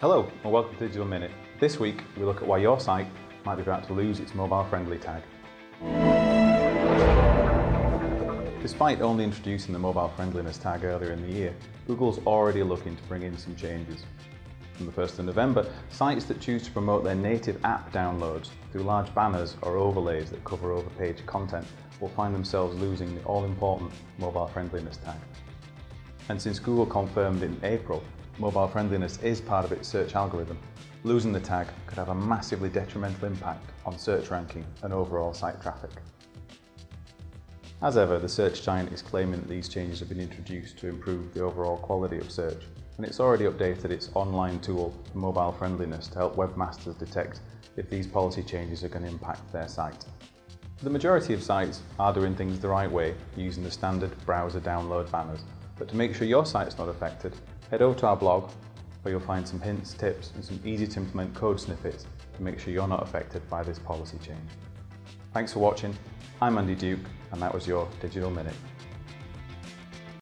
Hello and welcome to Digital Minute. This week we look at why your site might be about to lose its mobile friendly tag. Despite only introducing the mobile friendliness tag earlier in the year, Google's already looking to bring in some changes. From the 1st of November, sites that choose to promote their native app downloads through large banners or overlays that cover over-page content will find themselves losing the all-important mobile friendliness tag. And since Google confirmed in April mobile friendliness is part of its search algorithm, losing the tag could have a massively detrimental impact on search ranking and overall site traffic. As ever, the search giant is claiming that these changes have been introduced to improve the overall quality of search, and it's already updated its online tool for mobile friendliness to help webmasters detect if these policy changes are going to impact their site. The majority of sites are doing things the right way using the standard browser download banners, but to make sure your site's not affected, head over to our blog where you'll find some hints, tips and some easy to implement code snippets to make sure you're not affected by this policy change. Thanks for watching, I'm Andy Duke and that was your Digital Minute.